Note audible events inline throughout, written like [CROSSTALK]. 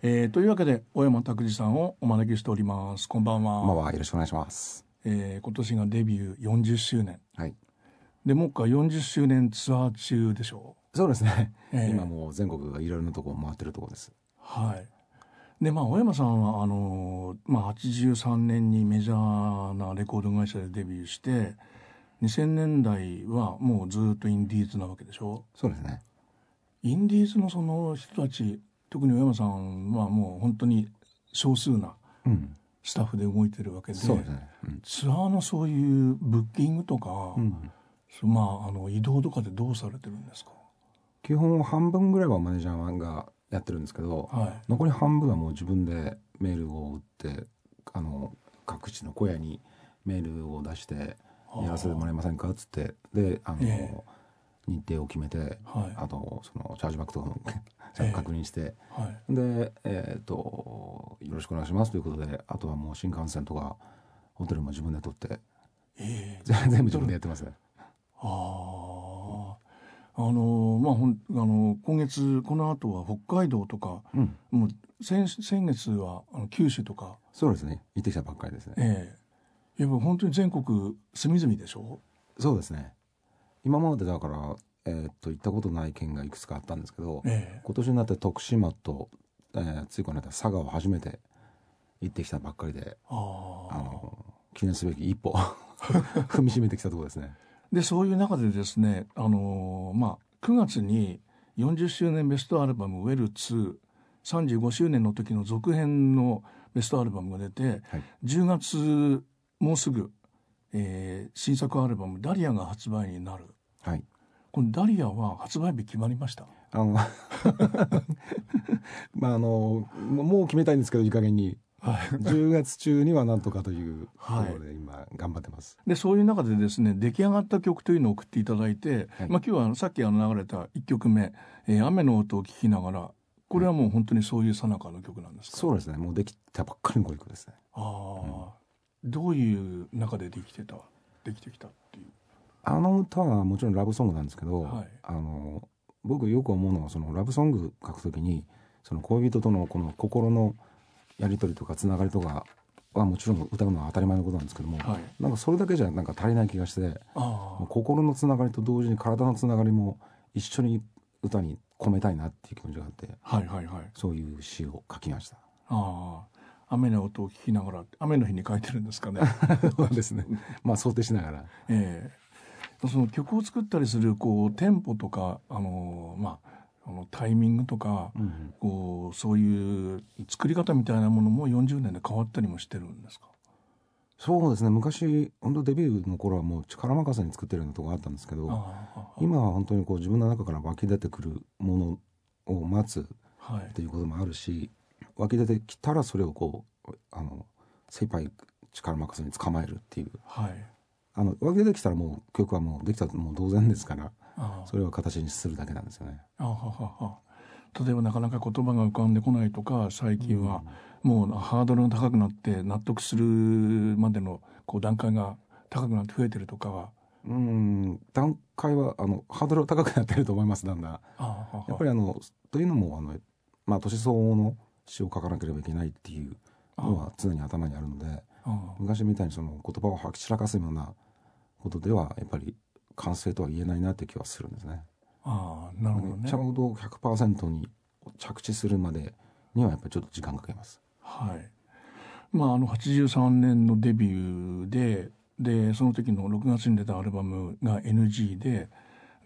えー、というわけで小山拓司さんをお招きしております。こんばんは。こんばんは。よろしくお願いします。えー、今年がデビュー40周年。はい。でもっか40周年ツアー中でしょそうですね、えー。今もう全国がいろいろなところ回ってるところです。はい。でまあ小山さんはあのーまあ、83年にメジャーなレコード会社でデビューして2000年代はもうずっとインディーズなわけでしょ。そうですね。インディーズのその人たち特に小山さんはもう本当に少数なうん。スタッフで動いてるわけでそうですね。うん。ツアーのそういうブッキングとか、うん。そまあ、あの移動とかでどうされてるんですか、基本半分ぐらいはマネージャーがやってるんですけど、はい。残り半分はもう自分でメールを打ってあの各地の小屋にメールを出してやらせてもらえませんか？っつってであの、ええ日程を決めて、はいあとそのチャージバックとかも確認して、はいで、えっ、と、よろしくお願いしますということで、あとはもう新幹線とか、ホテルも自分で取って、ええ全全部自分でやってますね。あああのまあほんあの今月この後は北海道とかうん。もう先先月はあの九州とかそうですね。行ってきたばっかりですね。ええやっぱ本当に全国隅々でしょ？そうですね。今までだから、えっ、と、行ったことない県がいくつかあったんですけど、ええ今年になって徳島と、えー、ついこの間佐賀を初めて行ってきたばっかりで、あの、記念すべき一歩、[LAUGHS] 踏みしめてきたところですね。でそういう中でですねあのまあ9月に40周年ベストアルバム「ウェル2」35周年の時の続編のベストアルバムが出てはい。10月もうすぐ、えー新作アルバム「ダリア」が発売になるはい。このダリアは発売日決まりました？あの、[LAUGHS] まあ、あの、もう決めたいんですけど、いい加減に。10月中にはなんとかというところで今頑張ってます。でそういう中でですね出来上がった曲というのを送っていただいて、はいまあ、今日はさっきあの流れた1曲目「えー雨の音を聞きながら」これはもう本当にそういう最中の曲なんですか？そうですね。もうできたばっかりのご曲ですね。ああ、どういう中でできてた？できてきた？あの歌はもちろんラブソングなんですけど、はい。あの僕よく思うのはそのラブソング書くときにその恋人とのこの心のやり取りとかつながりとかはもちろん歌うのは当たり前のことなんですけども、はい。なんかそれだけじゃなんか足りない気がして心のつながりと同時に体のつながりも一緒に歌に込めたいなっていう気持ちがあってあはいはいはい。そういう詩を書きました。ああ。雨の音を聞きながら雨の日に書いてるんですかね。[LAUGHS] そうですね。まあ想定しながら。ええその曲を作ったりするこうテンポとかあのまああのタイミングとか、うんこうそういう作り方みたいなものも40年で変わったりもしてるんですか？そうですね。昔、本当デビューの頃はもう力任せに作ってるようなところがあったんですけど、今は本当にこう自分の中から湧き出てくるものを待つはいっていうこともあるし、湧き出てきたらそれをこう、あの、精一杯力任せに捕まえるっていう。はいあの、湧き出てきたらもう曲はもうできたもう同然ですから、それを形にするだけなんですよね。あははは例えばなかなか言葉が浮かんでこないとか最近はもうハードルが高くなって納得するまでのこう段階が高くなって増えてるとかは。うん、段階は、あの、ハードルは高くなってると思います、だんだん。ああははやっぱりあの、というのも、あの、まあ、年相応の詩を書かなければいけないっていうのは常に頭にあるので、昔みたいにその言葉を吐き散らかすようなことでは、やっぱり完成とは言えないなって気はするんですね。ああなるほどねちょうど100%に着地するまでにはやっぱりちょっと時間かけます。はいまああの83年のデビューででその時の6月に出たアルバムが NG で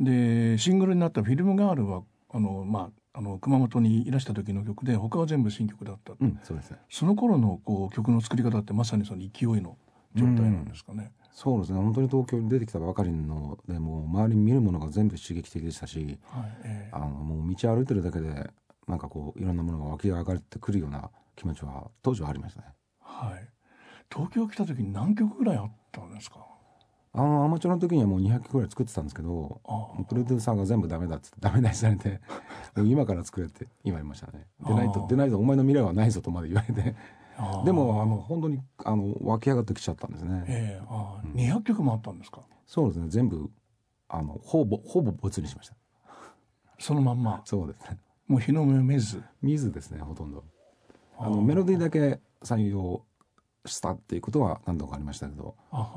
でシングルになった「フィルムガールは」あのまああの熊本にいらした時の曲で他は全部新曲だった、うん、そうですね。その頃のこう曲の作り方ってまさにその勢いの状態なんですかね。そうですね。本当に東京に出てきたばかりので、もう周りに見るものが全部刺激的でしたし、はいええあの、もう道歩いてるだけで、なんかこう、いろんなものが湧き上がってくるような気持ちは当時はありましたね。はい、東京来た時に何曲ぐらいあったんですか？あの、アマチュアの時にはもう200曲ぐらい作ってたんですけど、あプロデューサーが全部ダメだっつってダメ出しされて、[LAUGHS] 今から作れって言われましたね。でないとでないとお前の未来はないぞとまで言われて、あでも、あの、本当に、あの、湧き上がってきちゃったんですね。ええああ200曲もあったんですか？そうですね、全部、あの、ほぼ、ほぼ没にしました。そのまんま？そうですね。もう日の目を見ず？水ですね、ほとんど。あのメロディーだけ採用したっていうことは何度かありましたけど。あはは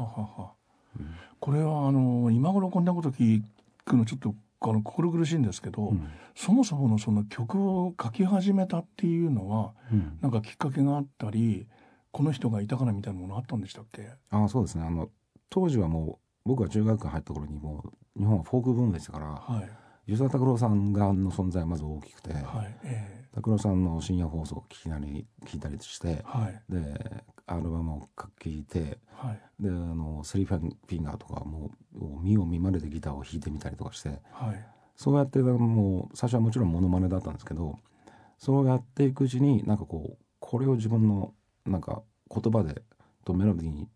は、うん、これはあの今頃こんなこと聞くのちょっとあの心苦しいんですけど、うん、そもそものその曲を書き始めたっていうのは、うん、なんかきっかけがあったりこの人がいたからみたいなものあったんでしたっけ？あそうですね。あの当時はもう僕が中学入った頃にもう日本はフォークブームでしたから、はい、吉田拓郎さんがの存在はまず大きくて、はいえー、拓郎さんの深夜放送を聞きなり聞いたりして、はい、でアルバムを聴いて、はい、であのスリーフィンガーとかもう見を見まれてギターを弾いてみたりとかして、はい、そうやってもう最初はもちろんモノマネだったんですけどそうやっていくうちになんかこうこれを自分のなんか言葉でとメロディーに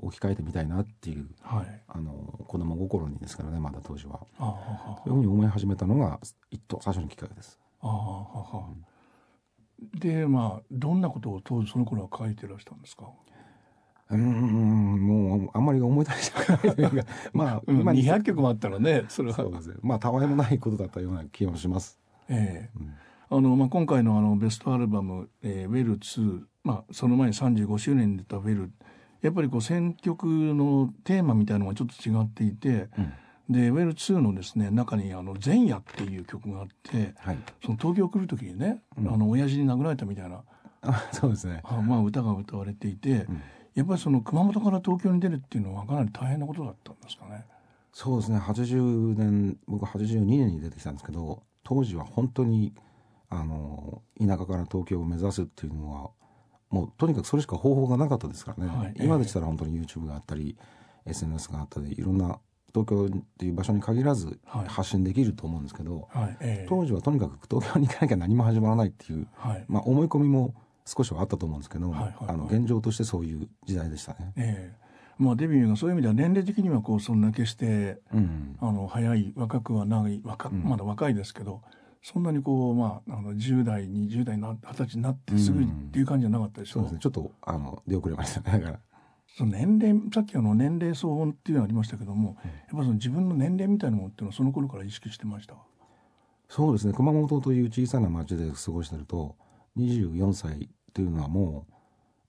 置き換えてみたいなっていう、はい、あの子供心にですからねまだ当時は。そういうふうに思い始めたのが一等最初のきっかけです。あははうん、でまあどんなことを当時その頃は書いてらしたんですか？うんもうあんまり思い出したくないというか [LAUGHS] まあ、今200曲もあったらねそれは。そうですね。まあたわいもないことだったような気もします。ええ。ーうん、あのまあ、今回のあのベストアルバム「えー、ウェル2」まあ、その前に35周年で出た「ウェル」やっぱりこう選曲のテーマみたいのがちょっと違っていて、うん、で「ウェル2」のですね中に「あの前夜」っていう曲があって、はい、その東京来る時にね、うん、あの親父に殴られたみたいなそうですね。あ、まあ、歌が歌われていて、うん、やっぱりその熊本から東京に出るっていうのはかなり大変なことだったんですかね？そうですね。80年僕82年に出てきたんですけど当時は本当にあの田舎から東京を目指すっていうのはもうとにかくそれしか方法がなかったですからね、はい、今でしたら本当に YouTube があったり SNS があったりいろんな東京っていう場所に限らず発信できると思うんですけど、はい。えー、当時はとにかく東京に行かなきゃ何も始まらないっていう、はい、まあ、思い込みも少しはあったと思うんですけど、はいはいはい、あの現状としてそういう時代でしたね。えーまあ、デビューがそういう意味では年齢的にはこうそんな決して、うん、あの早い若くはない若まだ若いですけど、そんなにこう、まあ、あの10代20代二十歳になってすぐっていう感じじゃなかったでしょ、うん、そうですね。ちょっとあの出遅れましたねだから。その年齢さっきあの年齢相応っていうのありましたけども、うん、やっぱその自分の年齢みたいなものっていうのはその頃から意識してました？そうですね。熊本という小さな町で過ごしてると24歳というのはもう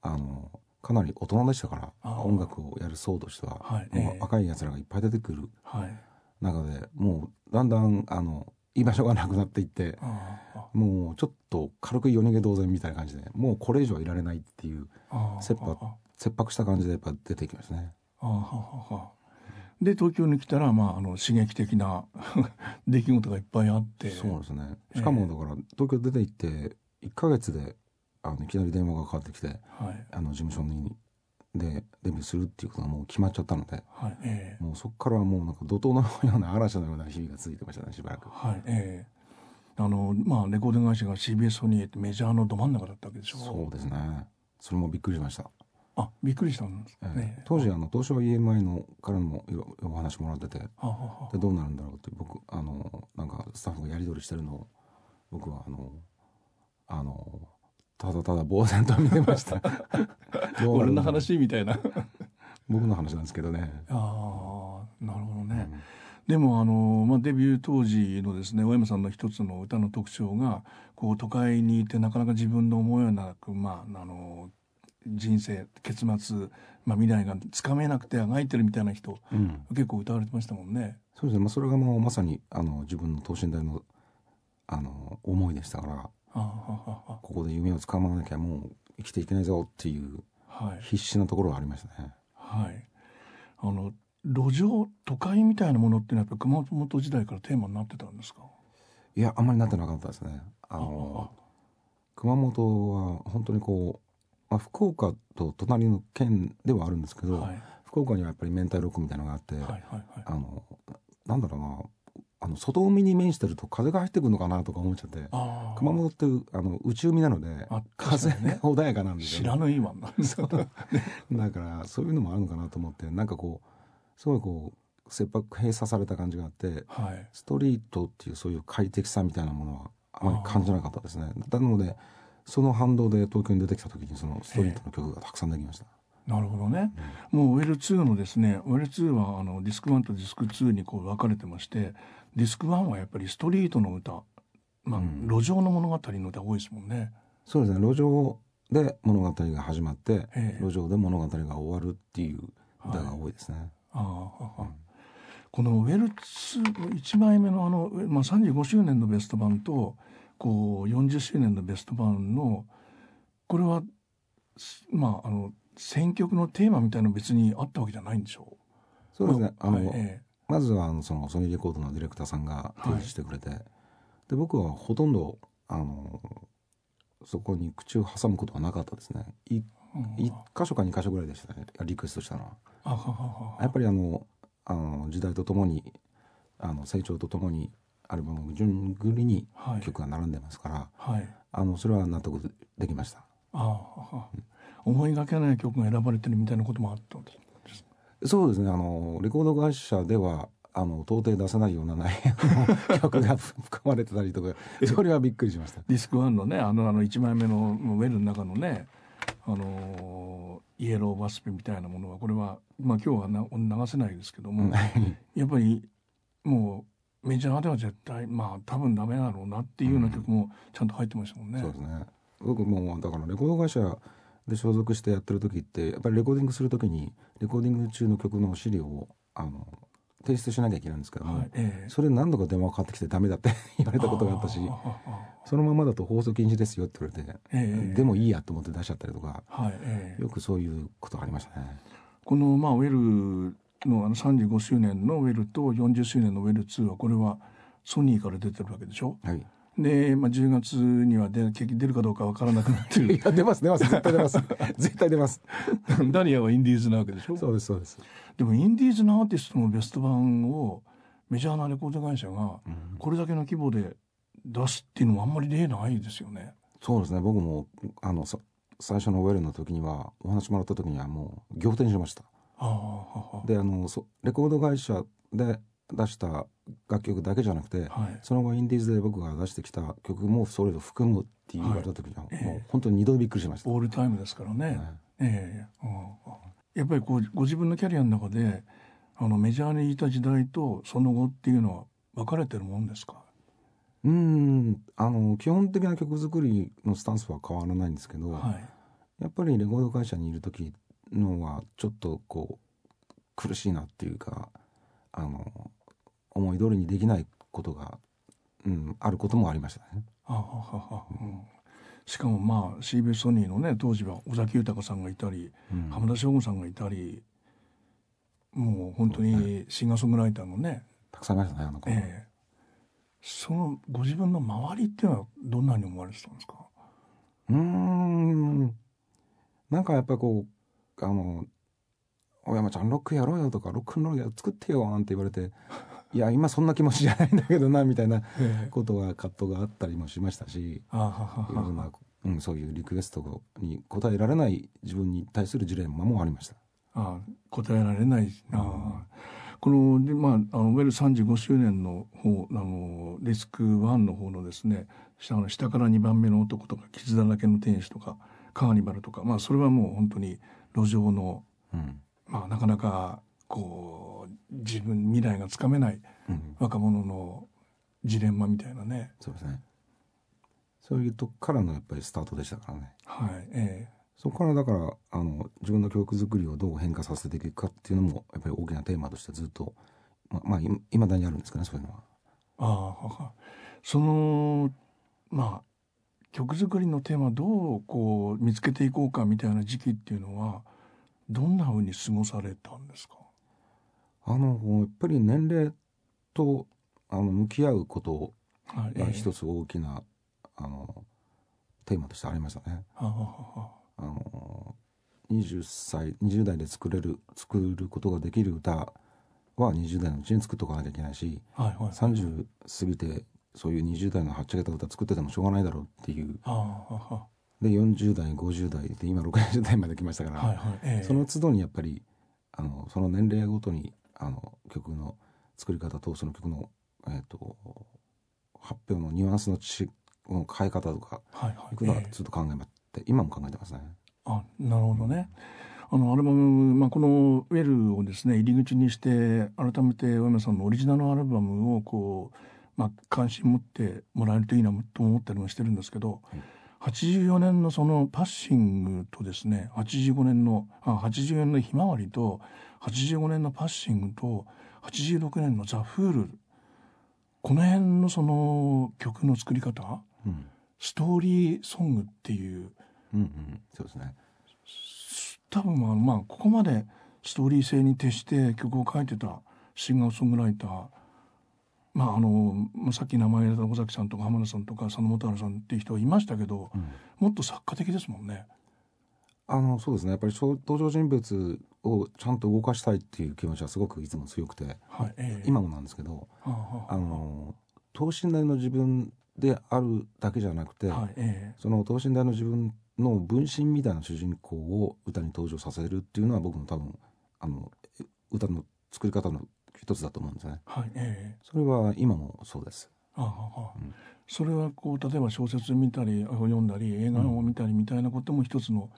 あのかなり大人でしたから音楽をやる層としては、はい、もう若いやつらがいっぱい出てくる中で、はい、もうだんだんあの居場所がなくなっていってもうちょっと軽く夜逃げ同然みたいな感じでもうこれ以上いられないっていう切迫切迫した感じでやっぱ出てきますね。で東京に来たら、まあ、あの刺激的な [LAUGHS] 出来事がいっぱいあって。そうですね。しかもだから、東京出て行って1か月であのいきなり電話がかかってきて、はい、あの事務所にでデビューするっていうことがもう決まっちゃったので、はいえー、もうそこからもうなんか怒涛のような嵐のような日々が続いてましたねしばらく。はいえー、あのまあレコード会社が CBS ソニーってメジャーのど真ん中だったわけでしょ？そうですね。それもびっくりしました。あびっくりしたんですね、えー、当時あの東証 EMI のからもお話もらっててはははでどうなるんだろうって僕あのなんかスタッフがやり取りしてるのを僕はあのあのただただ呆然と見てました。[LAUGHS] 俺の話みたいな。僕の話なんですけどね。ああなるほどね、うん、でもあの、まあ、デビュー当時のですね大山さんの一つの歌の特徴がこう都会にいてなかなか自分の思いはなく、まあ、あの人生結末、まあ、未来がつかめなくてあがいてるみたいな人、うん、結構歌われてましたもんね。そうですね、まあ、それがもうまさにあの自分の等身大のあの思いでしたからここで夢をつかまなきゃもう生きていけないぞっていう必死なところがありましたね。はい、あの路上都会みたいなものっていうのはやっぱ熊本時代からテーマになってたんですか？いやあんまりなってなかったですね。あの熊本は本当にこう、まあ、福岡と隣の県ではあるんですけど、はい、福岡にはやっぱり明太ロックみたいなのがあって、はいはいはい、あのなんだろうなあの外海に面してると風が入ってくるのかなとか思っちゃって熊本ってあの内海なので風が穏やかなんですよ、ね、知らぬいわなだからそういうのもあるのかなと思ってなんかこうすごいこう切迫閉鎖された感じがあって、はい、ストリートっていうそういう快適さみたいなものはあまり感じなかったですね。なのでその反動で東京に出てきた時にそのストリートの曲がたくさんできました。なるほどね、うん、もうウェル2のですねウェル2はあのディスク1とディスク2にこう分かれてましてディスク1はやっぱりストリートの歌、まあ、うん、路上の物語の歌多いですもんね。そうですね。路上で物語が始まって、路上で物語が終わるっていう歌が多いですね。ああ、うん、このウェルツ1枚目のあの、まあ、35周年のベスト版とこう40周年のベスト版のこれはまああの選曲のテーマみたいの別にあったわけじゃないんでしょう？そうですね、あの、えー、まずはあのそのソニーレコードのディレクターさんが提示してくれて、はい、で僕はほとんどあのそこに口を挟むことはなかったですね。一箇所か二箇所ぐらいでしたね。リクエストしたのは。やっぱりあのあの時代とともにあの成長とともにアルバム順繰りに曲が並んでますから、はい、あのそれは納得できました。ああ、うん、思いがけない曲が選ばれてるみたいなこともあったんですそうですね。あのレコード会社ではあの到底出せないような内容 [LAUGHS] 曲が含まれてたりとかそれはびっくりしました。ディスクワンのねあのあの1枚目のウェルの中のねあのイエローバスペみたいなものはこれは、まあ、今日はな流せないですけどもやっぱりもうメジャーでは絶対まあ多分ダメだろうなっていうような曲もちゃんと入ってましたもんね。うん、そうですね。僕もだからレコード会社で所属してやってる時ってやっぱりレコーディングする時にレコーディング中の曲の資料をあの提出しなきゃいけないんですけども、はいえー、それ何度か電話かかってきてダメだって言われたことがあったしそのままだと放送禁止ですよって言われて、えー、でもいいやと思って出しちゃったりとか、はいえー、よくそういうことがありましたね。この、まあ、ウェルのあの35周年のウェルと40周年のウェル2はこれはソニーから出てるわけでしょ、はい、で、まあ、10月には出出るかどうかわからなくなってる。[LAUGHS] いや出ます出ます。絶対出ます。[LAUGHS] 絶対出ます。ダリアはインディーズなわけでしょ。そうですそうです。でもインディーズのアーティストのベスト版をメジャーなレコード会社がこれだけの規模で出すっていうのもあんまり例ないですよね。そうですね。僕もあの最初のウェルの時にはお話もらった時にはもう仰天しました。であのレコード会社で出した楽曲だけじゃなくて、はい、その後インディーズで僕が出してきた曲もそれを含むって言われた時には、はい、もう本当に二度びっくりしました。オールタイムですからね。はい、ええやっぱりこうご自分のキャリアの中であのメジャーにいた時代とその後っていうのは分かれてるもんですか？うん。あの基本的な曲作りのスタンスは変わらないんですけど、はい、やっぱりレコード会社にいる時のはちょっとこう苦しいなっていうかあの思い通りにできないことが、うん、あることもありましたね。はははうん、しかもまあ CBS ソニーのね当時は尾崎豊さんがいたり、うん、浜田省吾さんがいたりもう本当にシンガーソングライターのねたくさんいましたねあの子、えー、そのご自分の周りっていうのはどんなに思われてたんですか？うん。なんかやっぱりこうあの「大山ちゃんロックやろうよ」とか「ロックンロール作ってよ」なんて言われていや今そんな気持ちじゃないんだけどなみたいなことが葛藤があったりもしましたしいろんな、うん、そういうリクエストに応えられない自分に対するジレンマもありました。あ答えられないあこので、まあ、あのいわゆる35周年の方あのリスク1の方のですね下の下から2番目の男とか傷だらけの天使とかカーニバルとか、まあ、それはもう本当に路上の、うん、まあ、なかなかこう自分未来がつかめない若者のジレンマみたいなね、そうですね。そういうとこからのやっぱりスタートでしたからね。はいええ。そこからだからあの自分の教育作りをどう変化させていくかっていうのもやっぱり大きなテーマとしてずっとままあいまだにあるんですかねそういうのは。ああそのまあ曲作りのテーマどうこう見つけていこうかみたいな時期っていうのはどんなふうに過ごされたんですか？あのやっぱり年齢とあの向き合うことが一つ大きな、あのテーマとしてありましたね。あの20歳20代で作れる作ることができる歌は20代のうちに作っておかなきゃいけないし、はいはい、30過ぎてそういう20代のはっちゃけた歌作っててもしょうがないだろうっていう。で40代50代で今60代まで来ましたから、はいはい。えー、その都度にやっぱりあのその年齢ごとにあの曲の作り方とその曲の、えーと、発表のニュアンスのちの変え方とか、はいはい、いうことはずっと考えまって今も考えてますね。あなるほどね。あのアルバム、まあ、この「ウェル」をですね入り口にして改めて大山さんのオリジナルアルバムをこう、まあ、関心持ってもらえるといいなと思ったりもしてるんですけど、84年のそのパッシングとですね85年のあ84年のひまわりと85年のパッシングと86年のザ・フール。この辺のその曲の作り方、うん、ストーリーソングっていう、うんうん、そうですね。多分まあここまでストーリー性に徹して曲を書いてたシンガーソングライターまああのさっき名前入れた尾崎さんとか浜田さんとか佐野元春さんっていう人はいましたけど、うん、もっと作家的ですもんね。あのそうですね。やっぱり登場人物をちゃんと動かしたいっていう気持ちはすごくいつも強くて、はいえー、今もなんですけど、はあはあ、あの等身大の自分であるだけじゃなくて、はいえー、その等身大の自分の分身みたいな主人公を歌に登場させるっていうのは僕の多分あの歌の作り方の一つだと思うんですね。はいえー、それは今もそうです。ああ、うん、それはこう例えば小説見たり読んだり映画を見たりみたいなことも一つの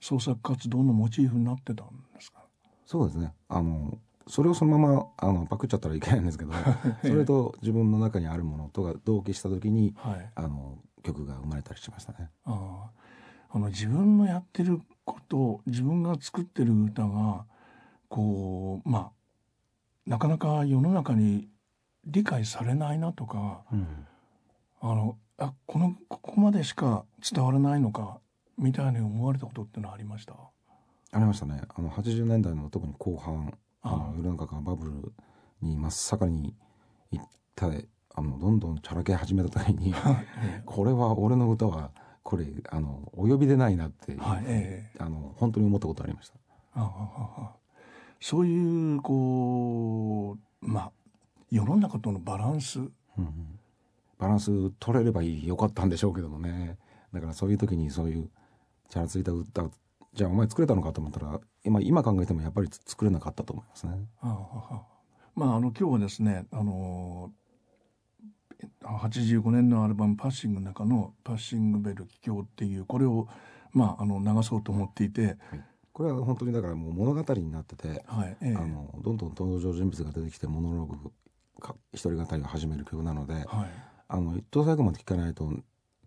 創作活動のモチーフになってたんですか？そうですね。あのそれをそのままあのパクっちゃったらいけないんですけど [LAUGHS] それと自分の中にあるものとが同期した時に、はい、あの曲が生まれたりしましたね。あ。あの自分のやってること自分が作ってる歌がこうまあなかなか世の中に理解されないなとか、うん、あのあこのここまでしか伝わらないのかみたいに思われたことってのはありました？ありましたね。あの80年代の特に後半あの世の中がバブルに真っ盛りに行ってあのどんどんチャラけ始めた時に [LAUGHS] これは俺の歌はこれあのお呼びでないなって、はいえー、あの本当に思ったことありました。ああそういうこうまあ世の中とのバランス、うん、バランス取れればいいよかったんでしょうけどもね。だからそういう時にそういうチャラついた歌じゃあお前作れたのかと思ったら今今考えてもやっぱり作れなかったと思いますね。あまああの今日はですねあの85年のアルバム「パッシング」の中の「パッシングベル帰郷」っていうこれをまああの流そうと思っていて、はいこれは本当にだからもう物語になってて、はいえー、あのどんどん登場人物が出てきてモノローグ一人語りを始める曲なので、はい、あの一等最後まで聞かないと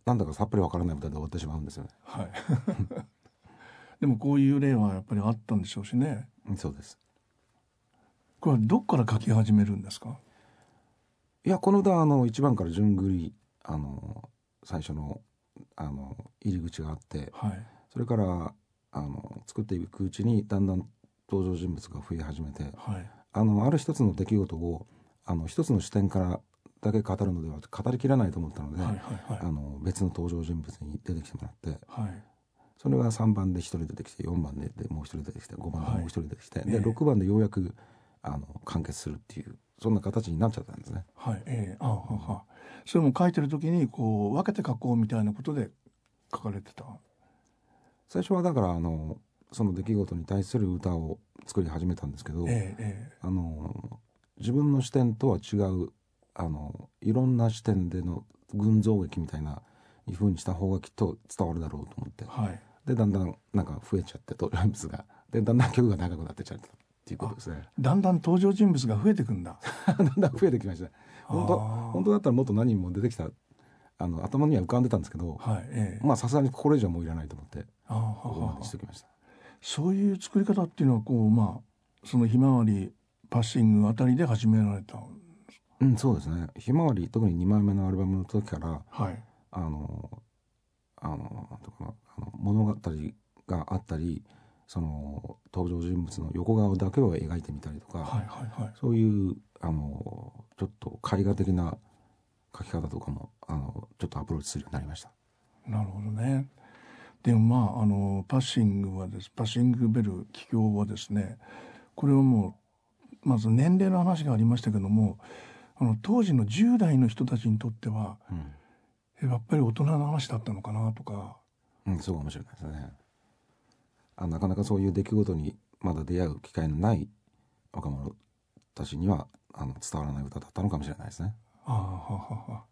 なんだかさっぱりわからない歌で終わってしまうんですよね。はい、[LAUGHS] でもこういう例はやっぱりあったんでしょうしね。そうです。これはどっから書き始めるんですか？いやこの歌はあの1番から順繰りあの最初のあの入り口があって、はい、それからあの作っていくうちにだんだん登場人物が増え始めて、はい、あのある一つの出来事をあの一つの視点からだけ語るのでは語りきらないと思ったので、はいはいはい、あの別の登場人物に出てきてもらって、はい、それが3番で1人出てきて4番でもう1人出てきて5番でもう1人出てきて、はい、で6番でようやくあの完結するっていうそんな形になっちゃったんですね。はいえー、あははそれも書いてる時にこう分けて書こうみたいなことで書かれてた？最初はだからあのその出来事に対する歌を作り始めたんですけど、ええ、あの自分の視点とは違うあのいろんな視点での群像劇みたいなふうにした方がきっと伝わるだろうと思って、はい、でだんだんなんか増えちゃって登場人物が。でだんだん曲が長くなってちゃったっていうことですね。だんだん登場人物が増えてくんだ。[LAUGHS] だんだん増えてきました。本当本当だったらもっと何人も出てきたあの頭には浮かんでたんですけど、はいええ、まあさすがにこれ以上もういらないと思ってここまでしときました。そういう作り方っていうのはこうまあそのひまわりパッシングあたりで始められたうんそうですね。ひまわり特に2枚目のアルバムの時から、はい、あのあのとかあの物語があったりその登場人物の横顔だけを描いてみたりとか、はいはいはい、そういうあのちょっと絵画的な書き方とかもあのちょっとアプローチするようになりました。なるほどね。でもまああのパッシングはですパッシングベル起業はですねこれはもうまず年齢の話がありましたけどもあの当時の10代の人たちにとっては、うん、やっぱり大人の話だったのかなとか。うん、そうかもしれないですね。あなかなかそういう出来事にまだ出会う機会のない若者たちにはあの伝わらない歌だったのかもしれないですね。あははは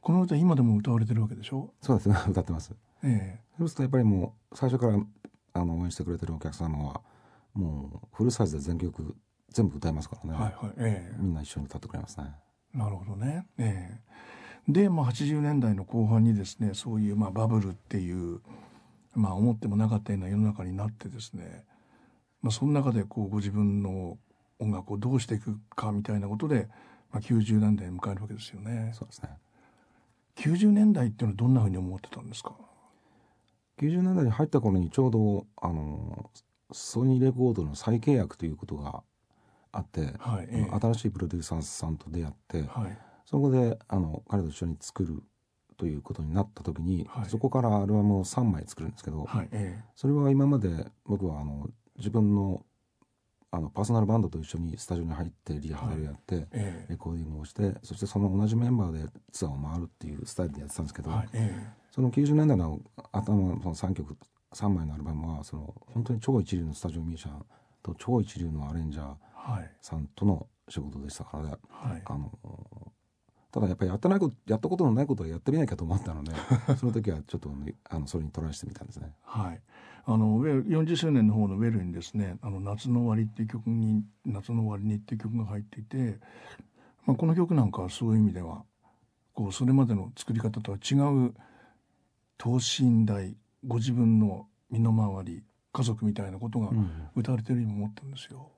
この歌今でも歌われてるわけでしょ？そうですね [LAUGHS] 歌ってます、ええ。そうするとやっぱりもう最初からあの応援してくれてるお客様はもうフルサイズで全曲全部歌いますからね、はいはい。ええ、みんな一緒に歌ってくれますね。なるほどね、ええ、で、まあ、80年代の後半にですねそういうまあバブルっていうまあ思ってもなかったような世の中になってですね、まあ、その中でこうご自分の音楽をどうしていくかみたいなことで、まあ、90年代を迎えるわけですよね。そうですね。90年代っていうのはどんなふうに思ってたんですか？90年代に入った頃にちょうどあのソニーレコードの再契約ということがあって、はいええ、新しいプロデューサーさんと出会って、はい、そこであの彼と一緒に作るということになった時に、はい、そこからアルバムを3枚作るんですけど、はいええ、それは今まで僕はあの自分のあのパーソナルバンドと一緒にスタジオに入ってリハーサルやって、レコーディングをしてそしてその同じメンバーでツアーを回るっていうスタイルでやってたんですけど、はいえ、その90年代の頭のその3曲3枚のアルバムはその本当に超一流のスタジオミュージシャンと超一流のアレンジャーさんとの仕事でしたからね、はい、あのただやっぱりやってないことやったことのないことはやってみなきゃと思ったので [LAUGHS] その時はちょっと、ね、あのそれにトライしてみたんですね。はい。あの40周年の方の「ウェル」にですね「あの夏の終わり」っていう曲に「夏の終わりに」っていう曲が入っていて、まあ、この曲なんかはそういう意味ではこうそれまでの作り方とは違う等身大ご自分の身の回り家族みたいなことが歌われてるように思ったんですよ。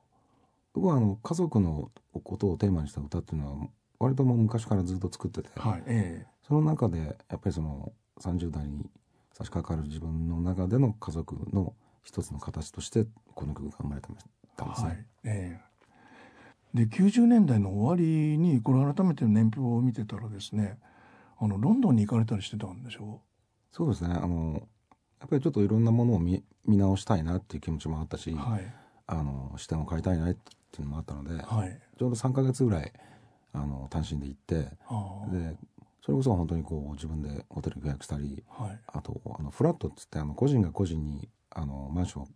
うん、僕はあの家族のことをテーマにした歌っていうのは割ともう昔からずっと作ってて、はいえー、その中でやっぱりその30代に差し掛かる自分の中での家族の一つの形としてこの曲が生まれたんですね。はいえー、で90年代の終わりにこれ改めて年表を見てたらですねあのロンドンに行かれたりしてたんでしょ？うそうですね。あのやっぱりちょっといろんなものを見見直したいなっていう気持ちもあったし、はい、あの視点を変えたいなっていうのもあったので、はい、ちょうど3か月ぐらいあの単身で行ってでそれこそ本当にこう自分でホテル予約したり、はい、あとあのフラットっつってあの個人が個人にあのマンションを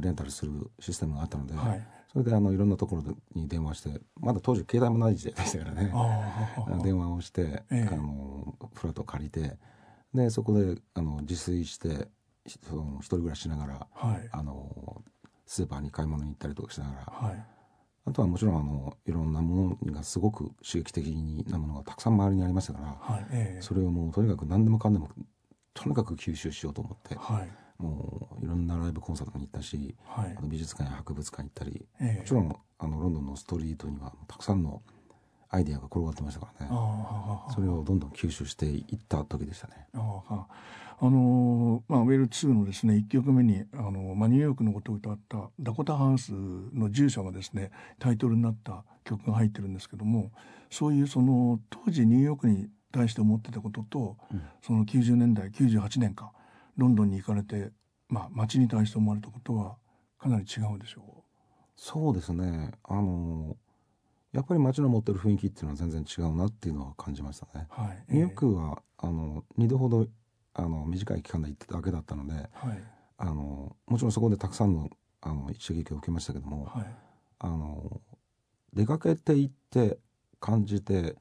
レンタルするシステムがあったので、はい、それであのいろんなところに電話してまだ当時携帯もない時代でしたからね。[LAUGHS] 電話をして、ええ、あのフラットを借りてでそこであの自炊してその一人暮らししながら、はい、あのスーパーに買い物に行ったりとかしながら、はい、あとはもちろんあのいろんなものがすごく刺激的なものがたくさん周りにありましたから、はい。えー、それをもうとにかく何でもかんでもとにかく吸収しようと思って、はい、もういろんなライブコンサートに行ったし、はい、あの美術館や博物館行ったり、えー、もちろんあのロンドンのストリートにはたくさんのアイディアが転がってましたからね。それをどんどん吸収していった時でしたね。ああのまあ、ウェル2のですね1曲目にあの、まあ、ニューヨークのことを歌った「ダコタハウス」の住所がですねタイトルになった曲が入ってるんですけどもそういうその当時ニューヨークに対して思ってたことと、うん、その90年代98年かロンドンに行かれて、まあ、街に対して思われたことはかなり違うでしょう。そうですね。あのやっぱり街の持ってる雰囲気っていうのは全然違うなっていうのは感じましたね。はい、ニューヨークはあの2度ほどあの短い期間で行っただけだったので、はい、あのもちろんそこでたくさんのあの刺激を受けましたけども、はい、あの出かけて行って感じて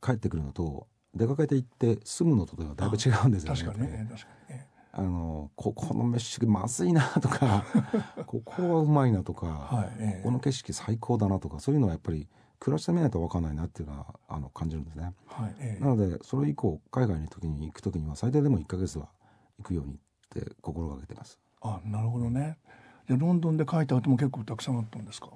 帰ってくるのと出かけて行って住むのとではだいぶ違うんですよね。確かにね。確かにねあのここの飯まずいなとか [LAUGHS] ここはうまいなとか、はいえこの景色最高だなとかそういうのはやっぱり暮らしてみないと分かんないなっていうのはあの感じるんですね。はいえなのでそれ以降海外に時に行く時には最低でも1か月は行くようにって心がけてます。あなるほどね。でロンドンで書いた後も結構たくさんあったんですか？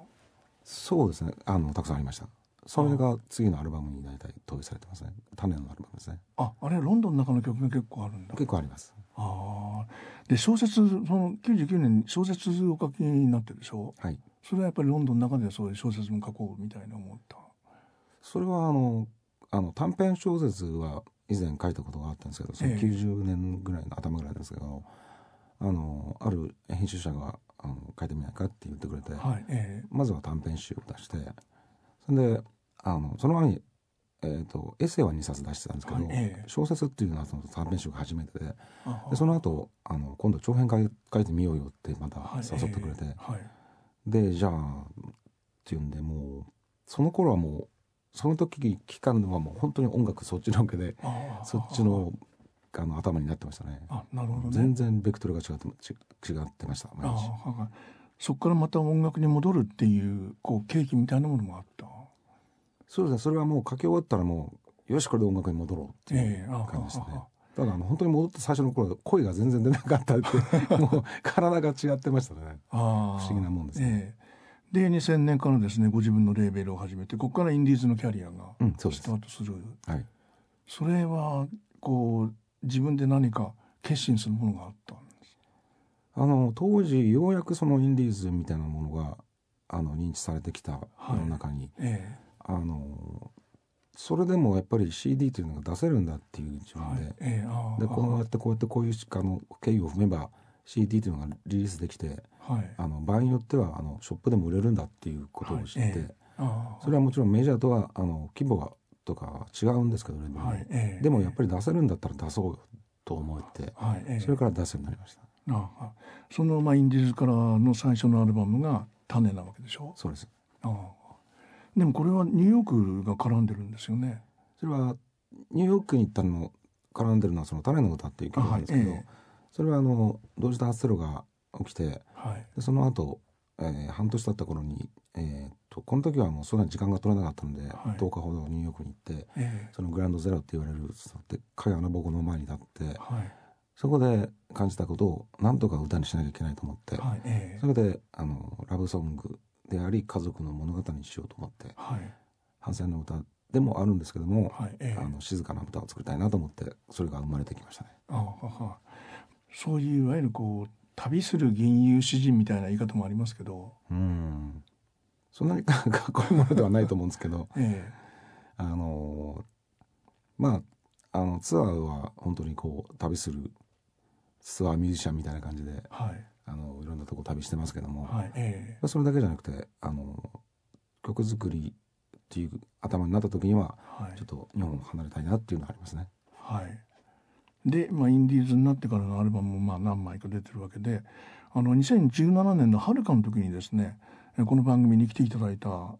そうですね。あのたくさんありました。それが次のアルバムに大体投影されてますね。種のアルバムですね。ああれロンドンの中の曲が結構あるんだ。結構ありますああで小説その99年に小説お書きになってるでしょ？はい。それはやっぱりロンドンの中でそういう小説も書こうみたいな思った。それはあのあの短編小説は以前書いたことがあったんですけどその90年ぐらいの頭ぐらいですけど、ええ、あのある編集者があの書いてみないかって言ってくれて、はいえ、まずは短編集を出してそれであのその前に、えーと、エッセイは2冊出してたんですけど、はい、小説っていうのはその短編集が初めてででその後あの今度長編書い書いてみようよってまた誘ってくれて、はい、でじゃあっていうんでもうその頃はもうその時聞かんのはもう本当に音楽そっちのけでそっちのあの頭になってましたね。あなるほど、ね、全然ベクトルが違って違ってました毎日。そこからまた音楽に戻るっていうこう契機みたいなものもあった。そうですね。それはもう書き終わったらもうよしこれで音楽に戻ろうっていう感じですね。えーただあの本当に戻って最初の頃声が全然出なかったってもう体が違ってましたね。不思議なもんですね。えー、で2000年からですねご自分のレーベルを始めてここからインディーズのキャリアがスタートする、うん、はい、それはこう自分で何か決心するものがあったんですあの当時ようやくそのインディーズみたいなものがあの認知されてきた世の中に、はいえ。ー、あのそれでもやっぱり CD というのが出せるんだっていう自分で。はいえー、でこうやってこうやってこういうあの経緯を踏めば CD というのがリリースできて、はい、あの場合によってはあのショップでも売れるんだっていうことを知って、はいえー、それはもちろんメジャーとはあの規模がとか違うんですけど、ね、はい。えー、でもやっぱり出せるんだったら出そうよと思って、それから出すようになりました。ああ。その、まあ、インディーズからの最初のアルバムが「種」なわけでしょ？そうです。ああでもこれはニューヨークが絡んでるんですよね。それはニューヨークに行ったの絡んでるのはその種の歌っていう曲なんですけど、はいえそれはあの同時多発テロが起きて、はい、でその後、えー、半年経った頃に、えーと、この時はもうそんなに時間が取れなかったので、はい、10日ほどニューヨークに行って、えそのグランドゼロって言われるでっかい穴ぼこの前に立って、はい、そこで感じたことを何とか歌にしなきゃいけないと思って、はいえ。それであのラブソングであり家族の物語にしようと思って、はい、反戦の歌でもあるんですけども、はいえー、あの静かな歌を作りたいなと思ってそれが生まれてきましたね。あはそういういわゆるこう旅する吟遊詩人みたいな言い方もありますけど。うん。そんなにかっこいいものではないと思うんですけど、[LAUGHS] えー、あのまああのツアーは本当にこう旅するツアーミュージシャンみたいな感じで、はい、あのいろんなとこ旅してますけども、はいえー、それだけじゃなくてあの曲作りっていう頭になった時には、はい、ちょっと日本を離れたいなっていうのはありますね。はい、で、まあ、インディーズになってからのアルバムもまあ何枚か出てるわけであの2017年の春かの時にですねこの番組に来ていただいた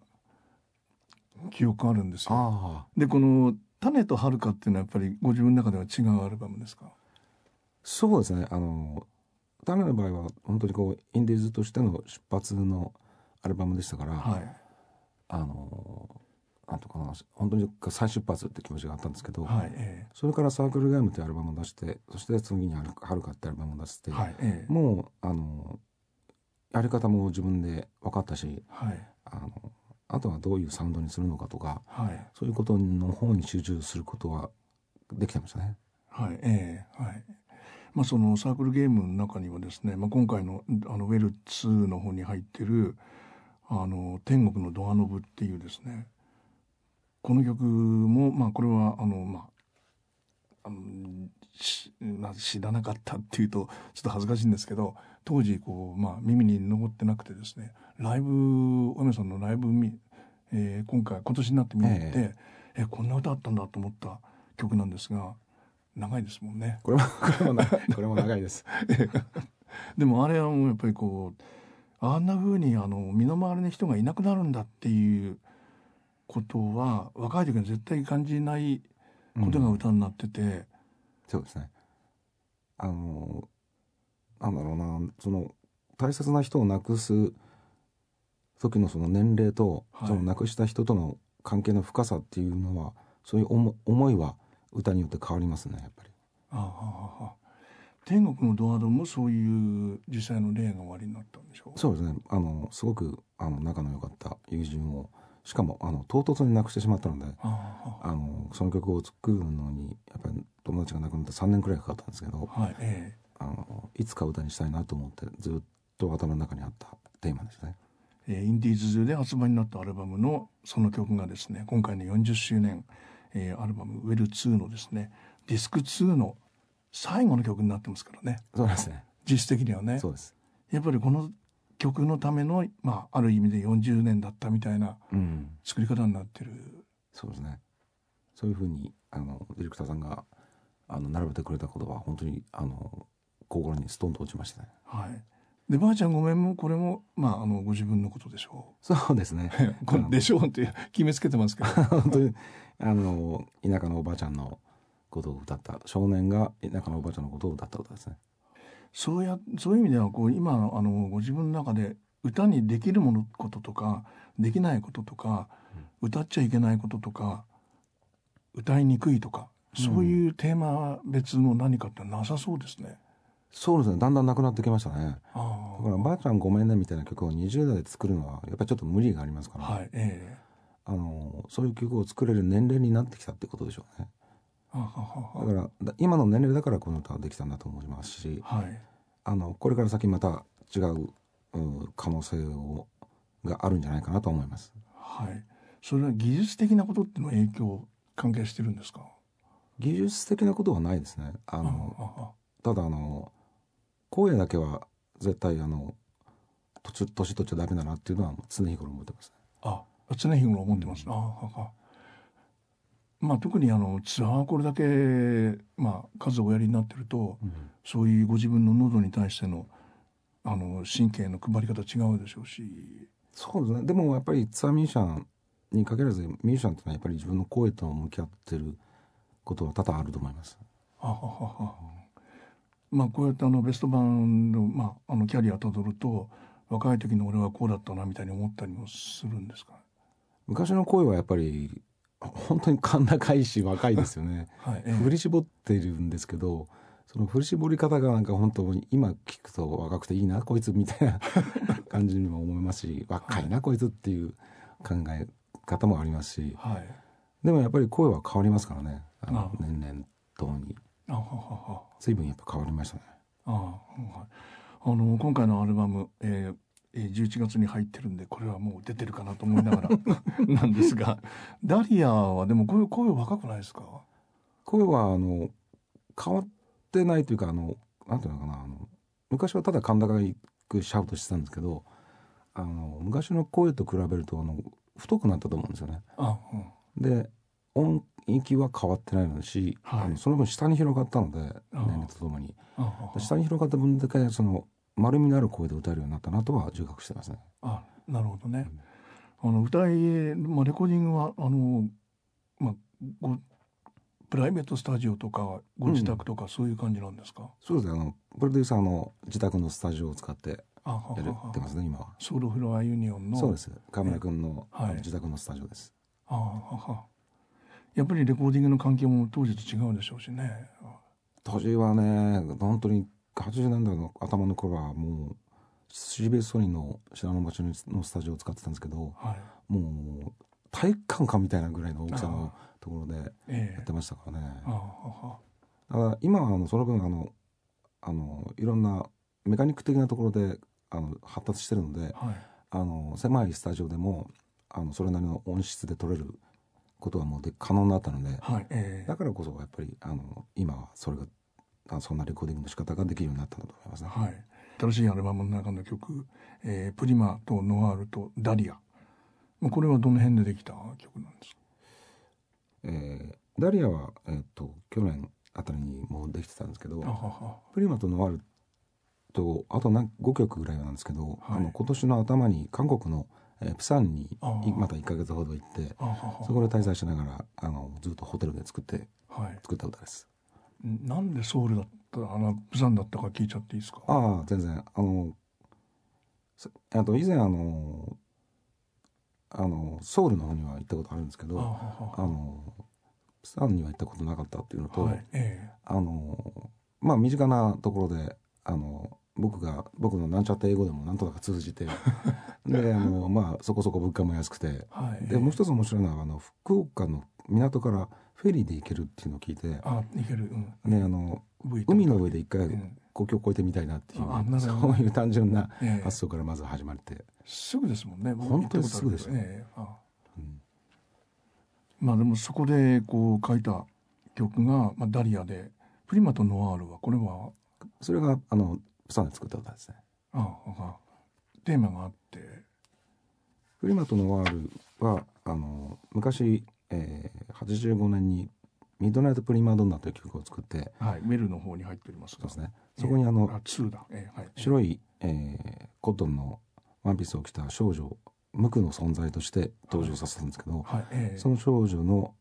記憶あるんですよ。でこの「種と遥か」っていうのはやっぱりご自分の中では違うアルバムですか？そうですね。あの種の場合は本当にこうインディーズとしての出発のアルバムでしたから、はい、あのなんとかな本当に再出発って気持ちがあったんですけど、はいえそれから「サークルゲーム」ってアルバムを出してそして次に「はるか」ってアルバムを出して、はいえもうあのやり方も自分で分かったし、はい、あのあとはどういうサウンドにするのかとか、はい、そういうことの方に集中することはできてましたね。はいえーはいまあ、そのサークルゲームの中にはですね、まあ、今回のあのウェル2の方に入ってるあの天国のドアノブっていうですねこの曲もまあこれはあのまああのし、まあ、知らなかったっていうとちょっと恥ずかしいんですけど当時こう、まあ、耳に残ってなくてですねライブお嫁さんのライブ見、えー、今回今年になって見に行って、え。えこんな歌あったんだと思った曲なんですが長いですもんね。これも [LAUGHS] これもこれも長いです。[LAUGHS] でもあれはもうやっぱりこうあんなふうにあの身の回りの人がいなくなるんだっていうことは若い時は絶対感じないことが歌になってて、うん、そうですねあのなんだろうなその大切な人を亡くす時のその年齢と、はい、その亡くした人との関係の深さっていうのはそういう思いは歌によって変わりますねやっぱり。ああ天国のドアドもそういう実際の例が終わりになったんでしょう？そうですね。あのすごくあの仲の良かった友人をしかもあの唐突に亡くしてしまったのであのその曲を作るのにやっぱり友達が亡くなって3年くらいかかったんですけど、はいえー、あのいつか歌にしたいなと思ってずっと頭の中にあったテーマですね。えー、インディーズで発売になったアルバムのその曲がですね今回の40周年、えー、アルバム「ウェル2のですねディスク2の最後の曲になってますからね。そうですね。実質的にはね。そうです。やっぱりこの曲のための、まあ、ある意味で40年だったみたいな作り方になってる、うん、そうですね。そういうふうにあのディレクターさんがあの並べてくれたことは本当にあの心にストンと落ちましたね。はい。でばあちゃんごめんもこれもまああのご自分のことでしょう。そうですね。[LAUGHS] これでしょうって決めつけてますけど。[LAUGHS] 本当にあの田舎のおばあちゃんのことを歌った少年が田舎のおばあちゃんのことを歌った歌ですね。そうやそういう意味ではこう今あのご自分の中で歌にできるものこととかできないこととか、うん、歌っちゃいけないこととか歌いにくいとか、そういうテーマ別の何かってなさそうですね。そうですね。だんだんなくなってきましたね。だから「ばあちゃんごめんね」みたいな曲を20代で作るのはやっぱりちょっと無理がありますから、はいえー、あのそういう曲を作れる年齢になってきたってことでしょうねだから今の年齢だからこの歌はできたんだと思いますし、はい、あのこれから先また違う可能性をがあるんじゃないかなと思います。はい。それは技術的なことっての影響関係してるんですか？技術的なことはないですね。あのただあの声だけは絶対あの年年取っちゃダメだなっていうのは常日頃思ってます、ね、あ常日頃思ってます、うん、ああまあ特にあのツアーこれだけまあ数をおやりになってると、うん、そういうご自分の喉に対してのあの神経の配り方違うでしょうし。そうですね。でもやっぱりツアーミュージシャンに限らずミュージシャンってのはやっぱり自分の声と向き合ってることは多々あると思います。ははは。まあこうやってあのベスト版の,、まあ、あのキャリアたどると若い時の俺はこうだったなみたいに思ったりもするんですか？昔の声はやっぱり本当に甲高いし若いですよね、[LAUGHS] はいええ、振り絞っているんですけどその振り絞り方がなんか本当に今聞くと若くていいなこいつみたいな [LAUGHS] 感じにも思いますし若いなこいつっていう考え方もありますし、はい、でもやっぱり声は変わりますからね。あの年々ともに。随分やっぱ変わりましたね。あ、はい、あの今回のアルバム、えー、11月に入ってるんでこれはもう出てるかなと思いながら。[LAUGHS] なんですが。ダリアはでも声声若くないですか？声はあの変わってないというかあのなんていうのかなあの昔はただ甲高くシャウトしてたんですけどあの昔の声と比べるとあの太くなったと思うんですよね。あうん、で音域は変わってないのし、はい、あのその分下に広がったので年齢とともに。下に広がった分だけその丸みのある声で歌えるようになったなとは自覚してますね。あなるほどね。うん、あの歌い、まあ、レコーディングはあの、まあ、ごプライベートスタジオとかご自宅とかそういう感じなんですか、うん、そうですね。あのプロデューサーの自宅のスタジオを使ってやってますね今は。ソウルフロアユニオンのそうです。河村君の,、はい、自宅のスタジオです。ああやっぱりレコーディングの環境も当時と違うでしょうしね。当時はね本当に80年代の頭の頃はもう CBS ソニーの品の町のスタジオを使ってたんですけど、はい、もう体育館かみたいなぐらいの大きさのところでやってましたからね。だから今はあのその分あのあのいろんなメカニック的なところであの発達してるので、はい、あの狭いスタジオでもあのそれなりの音質で撮れることはもうで可能になったので、はいえー、だからこそやっぱりあの今はそれがあそんなレコーディングの仕方ができるようになったんだと思いますね。はい、新しいアルバムの中の曲「えー、プリマとノワールとダリア」これはどの辺でできた曲なんですか？えー、ダリアは、えーと、去年あたりにもうできてたんですけどプリマとノワールとあと5曲ぐらいなんですけど、はい、あの今年の頭に韓国の、えー、プサンにまた1か月ほど行ってそこで滞在しながらあのずっとホテルで作って、はい、作った歌です。なんでソウルだったあのプサンだったか聞いちゃっていいですか？ああ全然。あのあと以前あのあのソウルの方には行ったことあるんですけどあのプサンには行ったことなかったっていうのと、はいえー、あのまあ身近なところであの僕が僕のなんちゃって英語でもなんとなく通じて [LAUGHS] であのまあそこそこ物価も安くて、はい、でもう一つ面白いのはあの福岡の港からフェリーで行けるっていうのを聞いてあ行ける、うん、ねあの海の上で一回国境を越えてみたいなっていう、そういう単純な発想からまず始まって、すぐですもんね。本当にすぐですね、うん、まあでもそこでこう書いた曲が、まあ、ダリアで「プリマとノワール」はこれは？それがあのプサンで作った歌ですね。ああテーマがあって。プリマとノワールはあの昔、えー、85年にミッドナイト・プリマドンナという曲を作って、はい、メルの方に入っておりますそうですね。そこにあの、えー、だ、えーはい、白い、えー、コットンのワンピースを着た少女無垢の存在として登場させたんですけど、はいえー、その少女の、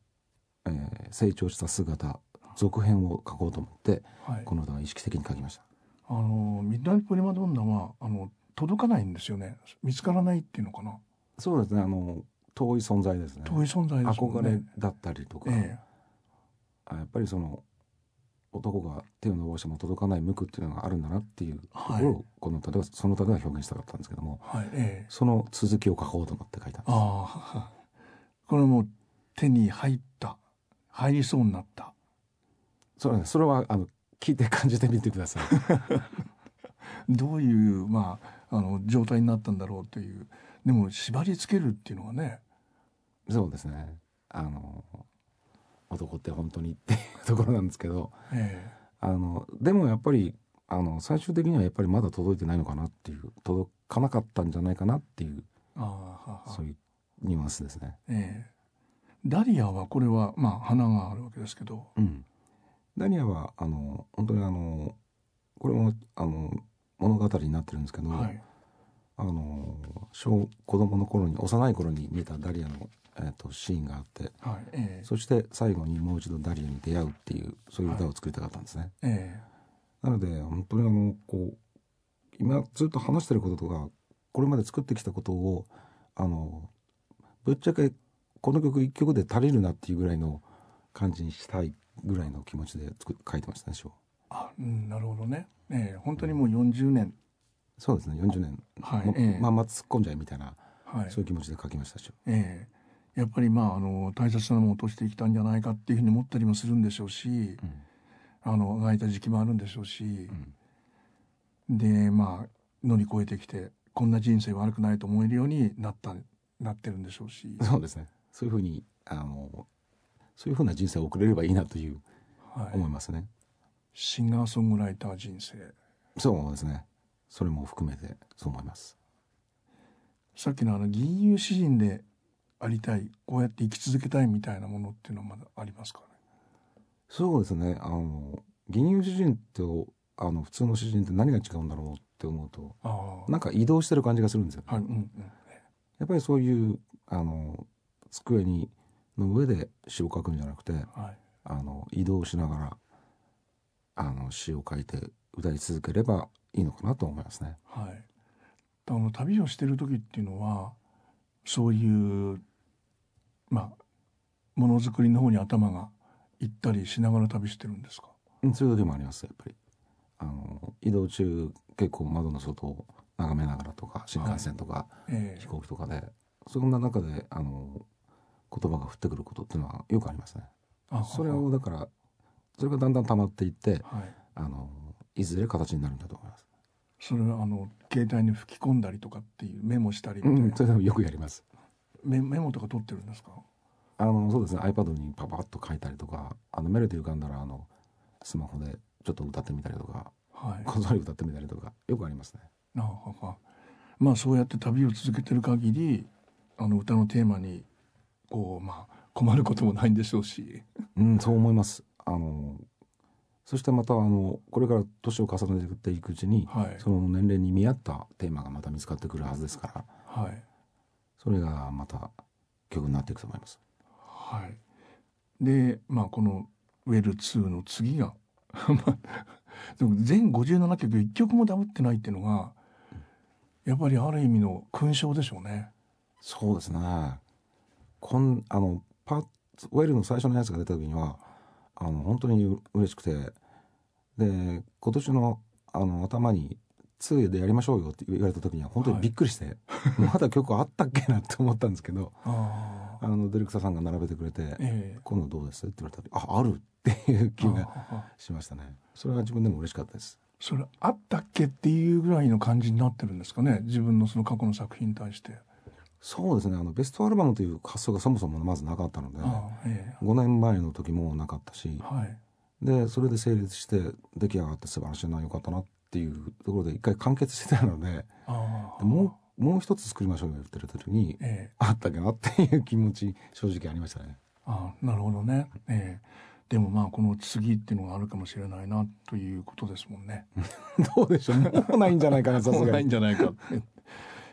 えー、成長した姿続編を書こうと思って、はい、この歌は意識的に書きました。あのミッドナイト・プリマドンナはあの届かないんですよね。見つからないっていうのかな。そうですね。あの遠い存在ですね。遠い存在です、ね、憧れだったりとか、えーやっぱりその男が手を伸ばしても届かない無垢っていうのがあるんだなっていうところを、はい、この例えばその例えは表現したかったんですけども、はいええ、その続きを書こうと思って書いたんです。あこれも手に入った入りそうになった。そうねそれはあの聞いて感じてみてください。[LAUGHS] どういうまああの状態になったんだろうという。でも縛り付けるっていうのはねそうですね。あの男って本当にっていう [LAUGHS] ところなんですけど、ええ、あのでもやっぱりあの最終的にはやっぱりまだ届いてないのかなっていう届かなかったんじゃないかなっていうあそういうニュアンスですね。ええ、ダリアはこれはまあ花があるわけですけど、うん、ダリアはあの本当にあのこれもあの物語になってるんですけど、はい、あの小子供の頃に幼い頃に見たダリアのえーと、シーンがあって、はいえー、そして最後にもう一度ダリアに出会うっていうそういう歌を作りたかったんですね。はいえ。ー、なので本当にあのこう今ずっと話してることとかこれまで作ってきたことをあのぶっちゃけこの曲一曲で足りるなっていうぐらいの感じにしたいぐらいの気持ちで作書いてましたねあ、うん、なるほどね、えー、本当にもう40年、そうですね40年、はいえー、まあまあ突っ込んじゃいみたいな、はい、そういう気持ちで書きましたし、えーやっぱりまああの大切なものを落としてきたんじゃないかっていうふうに思ったりもするんでしょうし、うん、あのあがいた時期もあるんでしょうし、うん、でまあ乗り越えてきてこんな人生悪くないと思えるようになったなってるんでしょうし。そうですね。そういうふうにあのそういうふうな人生を送れればいいなという、はい、思いますね。シンガーソングライター人生。そうですね。それも含めてそう思います。さっきのあの銀融詩人でありたいこうやって生き続けたいみたいなものっていうのはまだありますかね？そうですね。あの銀融詩人とあの普通の詩人って何が違うんだろうって思うとなんか移動してる感じがするんですよ、ね、はいうんうん、やっぱりそういうあの机にの上で詩を書くんじゃなくて、はい、あの移動しながらあの詩を書いて歌い続ければいいのかなと思いますね。はい、あの旅をしてる時っていうのはそういうまあものづくりの方に頭が行ったりしながら旅してるんですか？そういう時もありますやっぱり。あの移動中結構窓の外を眺めながらとか新幹線とか、はいえ。ー、飛行機とかでそんな中であの言葉が降ってくることっていうのはよくありますね。それをだからそれがだんだん溜まっていって、はい、あのいずれ形になるんだと思います。それはあの携帯に吹き込んだりとかっていうメモしたりみたいな、うん、それでよくやりますメメモとか取ってるんですか？あのそうですね。iPad にパパッと書いたりとかあのメロディー浮かんだらあのスマホでちょっと歌ってみたりとか、はい、こっそり歌ってみたりとかよくありますね。あはまあそうやって旅を続けてる限りあの歌のテーマにこうまあ困ることもないんでしょうし。うんそう思います。あのそしてまたあのこれから年を重ねていくうちに、はい、その年齢に見合ったテーマがまた見つかってくるはずですから、はい、それがまた曲になっていくと思います。はい、でまあこの「ウェル2」の次が [LAUGHS] でも全57曲1曲もダブってないっていうのがやっぱりある意味の勲章でしょうね。そうですねこんあのパウェルの最初のやつが出た時にはあの本当に嬉しくてで今年のあの頭に2でやりましょうよって言われた時には本当にびっくりして、はい、まだ曲あったっけなって思ったんですけどあのディレクターさんが並べてくれて「えー、今度どうです?」って言われたら「あある」っていう気がしましたね。それは自分でも嬉しかったです。それあったっけっていうぐらいの感じになってるんですかね？自分のその過去の作品に対して。そうですね。あのベストアルバムという発想がそもそもまずなかったので、えー、5年前の時もなかったし、はい、でそれで成立して出来上がって素晴らしいなよかったなっていうところで一回完結してたのでもうもう一つ作りましょうよって言ってる時に、えー、あったっけなっていう気持ち正直ありましたね。あなるほどね、えー、でもまあこの次っていうのがあるかもしれないなということですもんね。[LAUGHS] どうでしょうもうないんじゃないかなさすがに。ないんじゃないか。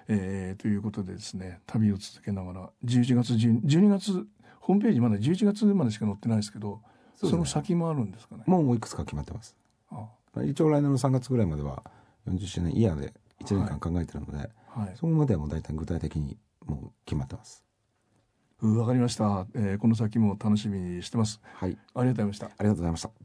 えー、ということでですね旅を続けながら11月12月ホームページまだ11月までしか載ってないですけどそ、ね,、の先もあるんですかね。もういくつか決まってます。あ一応来年の3月ぐらいまでは40周年イヤーで1年間考えてるので、はいはい、そこまではもう大体具体的にもう決まってますわかりました、えー、この先も楽しみにしてます。はい。ありがとうございました。ありがとうございました。